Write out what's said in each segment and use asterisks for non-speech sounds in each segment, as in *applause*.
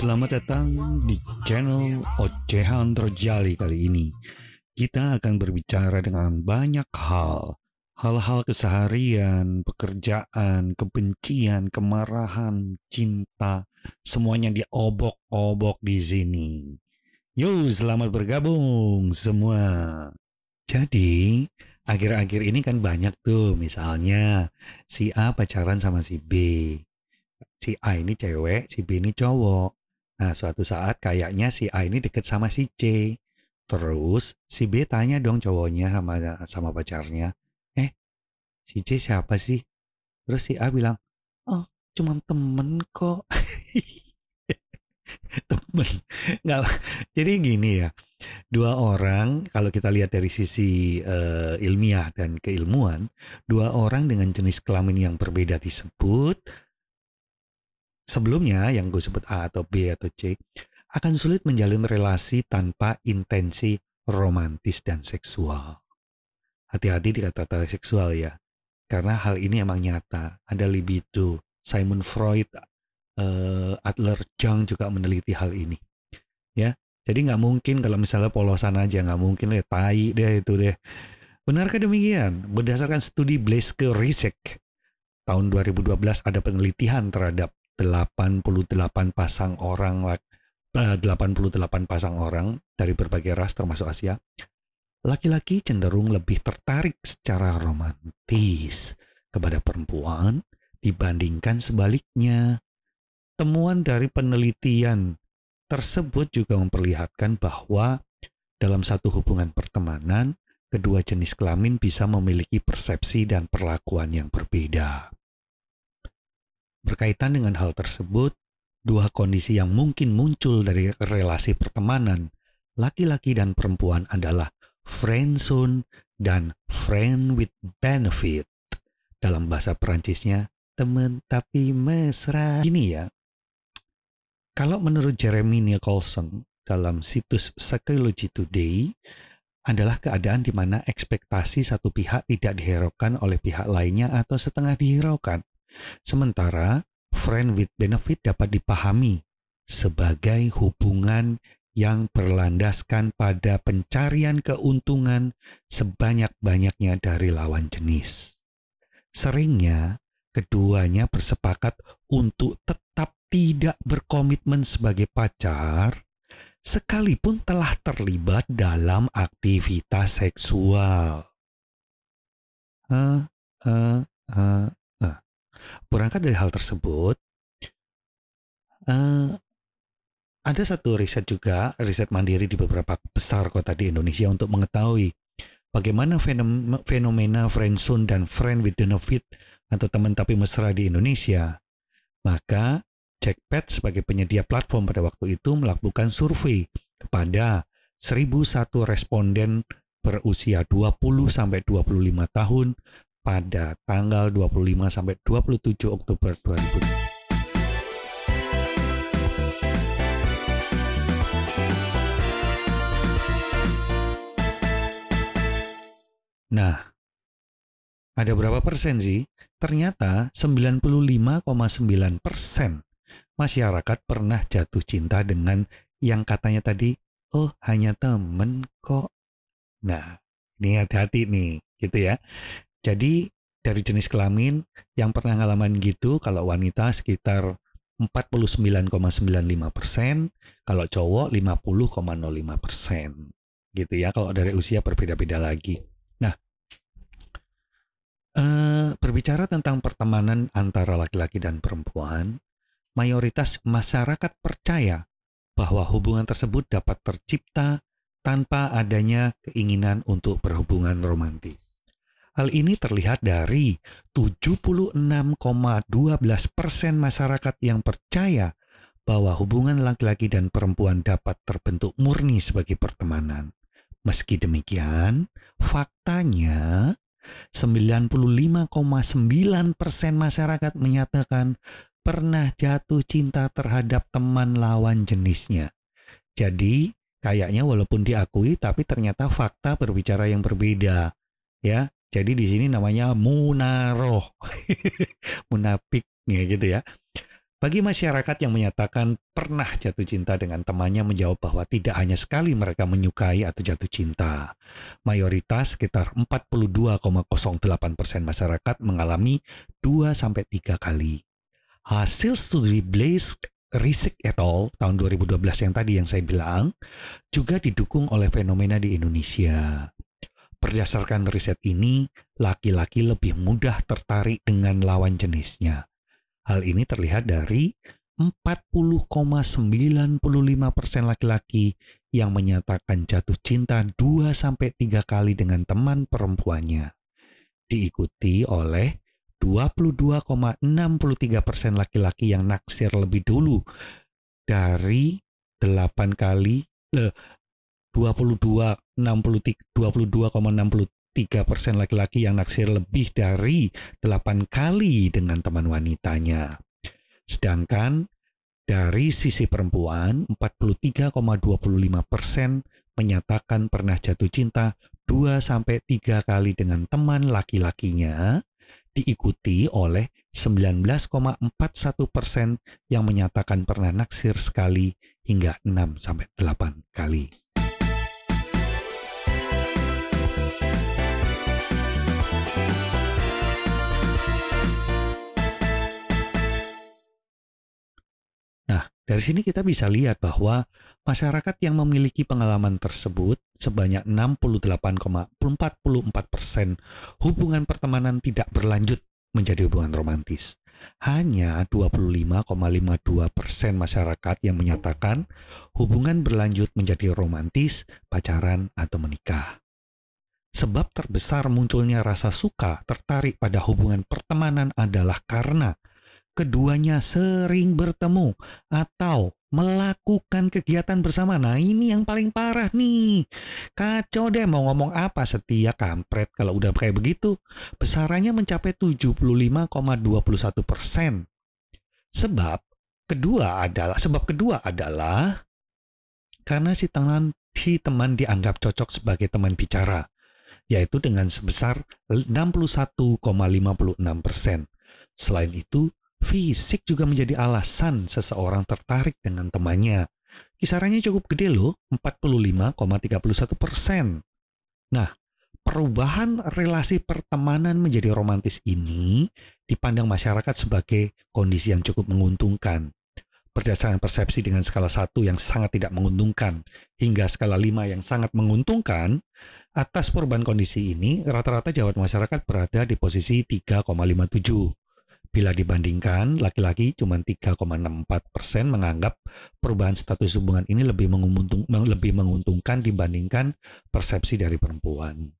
selamat datang di channel Ocehan Terjali kali ini. Kita akan berbicara dengan banyak hal. Hal-hal keseharian, pekerjaan, kebencian, kemarahan, cinta, semuanya diobok-obok di sini. Yuk, selamat bergabung semua. Jadi, akhir-akhir ini kan banyak tuh, misalnya si A pacaran sama si B si A ini cewek, si B ini cowok. Nah, suatu saat kayaknya si A ini deket sama si C. Terus si B tanya dong cowoknya sama sama pacarnya, "Eh, si C siapa sih?" Terus si A bilang, "Oh, cuma temen kok." *laughs* temen. Nggak, jadi gini ya. Dua orang, kalau kita lihat dari sisi uh, ilmiah dan keilmuan, dua orang dengan jenis kelamin yang berbeda disebut sebelumnya yang gue sebut A atau B atau C akan sulit menjalin relasi tanpa intensi romantis dan seksual. Hati-hati di kata-kata seksual ya, karena hal ini emang nyata. Ada libido. Simon Freud, uh, Adler Jung juga meneliti hal ini. Ya, jadi nggak mungkin kalau misalnya polosan aja nggak mungkin deh, tai deh itu deh. Benarkah demikian? Berdasarkan studi Blaske Risek tahun 2012 ada penelitian terhadap 88 pasang orang 88 eh, pasang orang dari berbagai ras termasuk Asia, laki-laki cenderung lebih tertarik secara romantis kepada perempuan dibandingkan sebaliknya. Temuan dari penelitian tersebut juga memperlihatkan bahwa dalam satu hubungan pertemanan, kedua jenis kelamin bisa memiliki persepsi dan perlakuan yang berbeda. Berkaitan dengan hal tersebut, dua kondisi yang mungkin muncul dari relasi pertemanan laki-laki dan perempuan adalah friend zone dan friend with benefit. Dalam bahasa Perancisnya, teman tapi mesra. Ini ya, kalau menurut Jeremy Nicholson dalam situs Psychology Today, adalah keadaan di mana ekspektasi satu pihak tidak dihiraukan oleh pihak lainnya atau setengah dihiraukan. Sementara friend with benefit dapat dipahami sebagai hubungan yang berlandaskan pada pencarian keuntungan sebanyak-banyaknya dari lawan jenis. Seringnya, keduanya bersepakat untuk tetap tidak berkomitmen sebagai pacar, sekalipun telah terlibat dalam aktivitas seksual. Uh, uh, uh, Berangkat dari hal tersebut, uh, ada satu riset juga, riset mandiri di beberapa besar kota di Indonesia untuk mengetahui bagaimana fenomena friendzone dan friend with benefit atau teman tapi mesra di Indonesia. Maka Jackpad sebagai penyedia platform pada waktu itu melakukan survei kepada 1001 responden berusia 20 sampai 25 tahun pada tanggal 25 sampai 27 Oktober 2000. Nah, ada berapa persen sih? Ternyata 95,9 persen masyarakat pernah jatuh cinta dengan yang katanya tadi, oh hanya temen kok. Nah, ini hati-hati nih, gitu ya. Jadi dari jenis kelamin yang pernah ngalaman gitu kalau wanita sekitar 49,95 persen, kalau cowok 50,05 persen, gitu ya. Kalau dari usia berbeda-beda lagi. Nah, eh, berbicara tentang pertemanan antara laki-laki dan perempuan, mayoritas masyarakat percaya bahwa hubungan tersebut dapat tercipta tanpa adanya keinginan untuk berhubungan romantis. Hal ini terlihat dari 76,12 persen masyarakat yang percaya bahwa hubungan laki-laki dan perempuan dapat terbentuk murni sebagai pertemanan. Meski demikian, faktanya 95,9 persen masyarakat menyatakan pernah jatuh cinta terhadap teman lawan jenisnya. Jadi, kayaknya walaupun diakui tapi ternyata fakta berbicara yang berbeda. Ya, jadi di sini namanya munaroh, *laughs* munafik ya gitu ya. Bagi masyarakat yang menyatakan pernah jatuh cinta dengan temannya menjawab bahwa tidak hanya sekali mereka menyukai atau jatuh cinta. Mayoritas sekitar 42,08 persen masyarakat mengalami 2-3 kali. Hasil studi Blaze Risik et al. tahun 2012 yang tadi yang saya bilang juga didukung oleh fenomena di Indonesia. Berdasarkan riset ini, laki-laki lebih mudah tertarik dengan lawan jenisnya Hal ini terlihat dari 40,95 persen laki-laki yang menyatakan jatuh cinta 2-3 kali dengan teman perempuannya. Diikuti oleh 22,63 persen laki-laki yang naksir lebih dulu dari 8 kali eh, 22 3 persen laki-laki yang naksir lebih dari 8 kali dengan teman wanitanya. Sedangkan dari sisi perempuan, 43,25 persen menyatakan pernah jatuh cinta 2-3 kali dengan teman laki-lakinya, diikuti oleh 19,41 persen yang menyatakan pernah naksir sekali hingga 6-8 kali. Dari sini kita bisa lihat bahwa masyarakat yang memiliki pengalaman tersebut sebanyak 68,44 persen hubungan pertemanan tidak berlanjut menjadi hubungan romantis. Hanya 25,52 persen masyarakat yang menyatakan hubungan berlanjut menjadi romantis, pacaran, atau menikah. Sebab terbesar munculnya rasa suka tertarik pada hubungan pertemanan adalah karena keduanya sering bertemu atau melakukan kegiatan bersama. Nah ini yang paling parah nih. Kacau deh mau ngomong apa setia kampret kalau udah kayak begitu. Besarannya mencapai 75,21 persen. Sebab kedua adalah sebab kedua adalah karena si teman si teman dianggap cocok sebagai teman bicara, yaitu dengan sebesar 61,56 persen. Selain itu, Fisik juga menjadi alasan seseorang tertarik dengan temannya. Kisarannya cukup gede loh, 45,31 persen. Nah, perubahan relasi pertemanan menjadi romantis ini dipandang masyarakat sebagai kondisi yang cukup menguntungkan. Berdasarkan persepsi dengan skala 1 yang sangat tidak menguntungkan hingga skala 5 yang sangat menguntungkan, atas perubahan kondisi ini rata-rata jawab masyarakat berada di posisi 3,57. Bila dibandingkan, laki-laki cuma 3,64 persen menganggap perubahan status hubungan ini lebih, menguntung, lebih menguntungkan dibandingkan persepsi dari perempuan.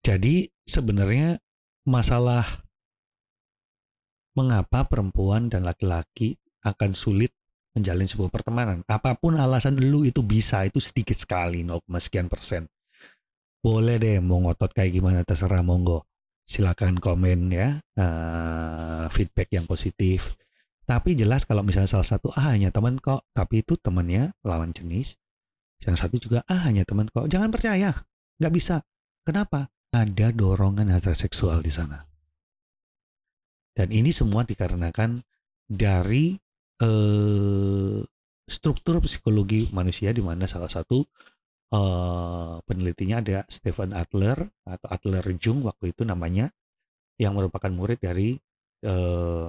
Jadi sebenarnya masalah mengapa perempuan dan laki-laki akan sulit menjalin sebuah pertemanan. Apa pun alasan lu itu bisa, itu sedikit sekali, 0, sekian persen. Boleh deh mau ngotot kayak gimana terserah monggo silakan komen ya uh, feedback yang positif. Tapi jelas kalau misalnya salah satu ah hanya teman kok, tapi itu temannya lawan jenis. Yang satu juga ah hanya teman kok. Jangan percaya, nggak bisa. Kenapa? Ada dorongan heteroseksual di sana. Dan ini semua dikarenakan dari uh, struktur psikologi manusia di mana salah satu uh, penelitinya ada Stephen Adler atau Adler Jung waktu itu namanya yang merupakan murid dari uh,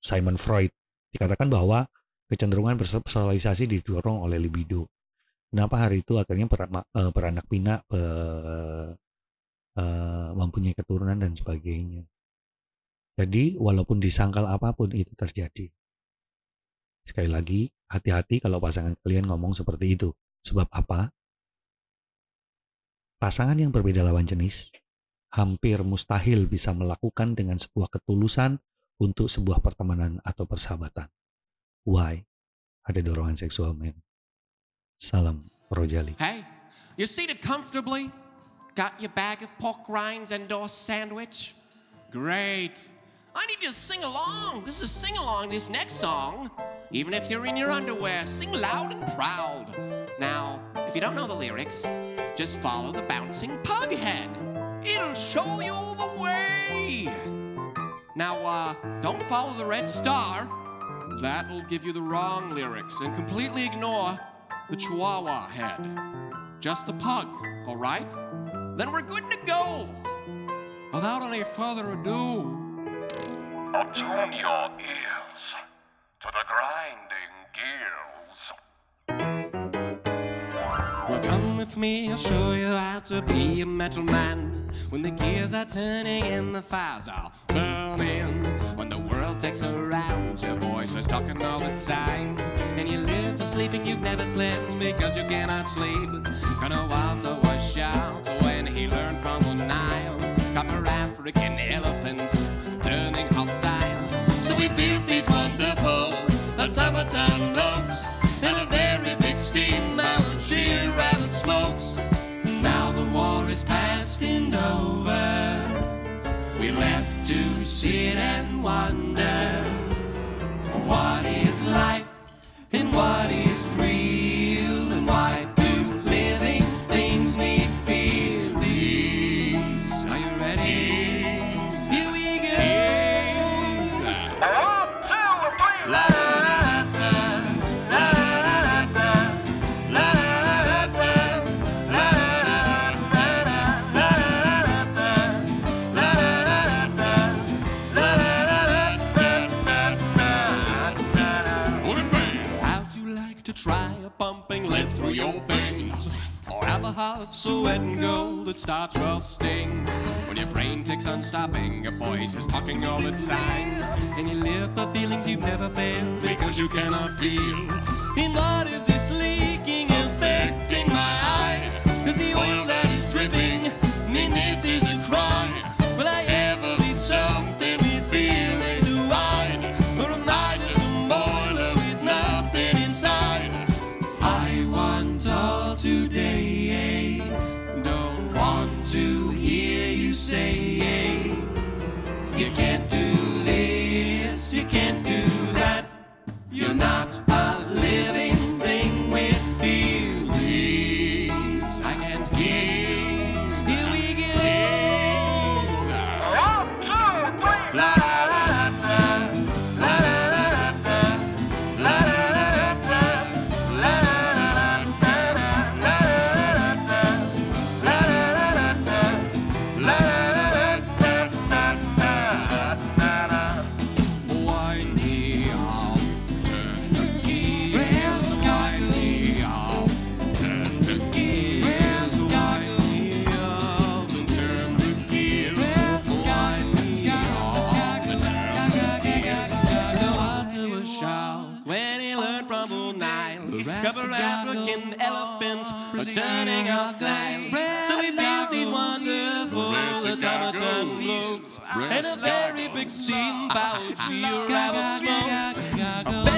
Simon Freud dikatakan bahwa kecenderungan bersosialisasi didorong oleh libido. Kenapa hari itu akhirnya ber, uh, beranak pinak uh, uh, mempunyai keturunan dan sebagainya. Jadi walaupun disangkal apa pun itu terjadi. Sekali lagi, hati-hati kalau pasangan kalian ngomong seperti itu. Sebab apa? Pasangan yang berbeda lawan jenis hampir mustahil bisa melakukan dengan sebuah ketulusan untuk sebuah pertemanan atau persahabatan. Why? Ada dorongan seksual, men. Salam Rojali. Hey, you seated comfortably? Got your bag of pork rinds and or sandwich? Great. I need you to sing along. This is sing along this next song. Even if you're in your underwear, sing loud and proud. Now, if you don't know the lyrics, Just follow the bouncing pug head. It'll show you the way. Now, uh, don't follow the red star. That will give you the wrong lyrics and completely ignore the chihuahua head. Just the pug, all right? Then we're good to go. Without any further ado, Attune your ears me, I'll show you how to be a metal man. When the gears are turning and the fires are burning. When the world takes a round, your voice is talking all the time. And you live for sleeping, you've never slept because you cannot sleep. Colonel Walter was shout when he learned from the Nile. Copper African elephants turning hostile. So we built these wonderful automaton notes and over. We left to sit and wonder what is life try a pumping lead through your veins? Or have a heart so wet and gold that starts rusting? When your brain ticks on stopping, your voice is talking all the time. And you live for feelings you've never felt because you cannot feel. In what is this leaking Nile. Cover African elephants was turning us down. So we built these wonderful automaton floats and a very big steam powered geo rabbit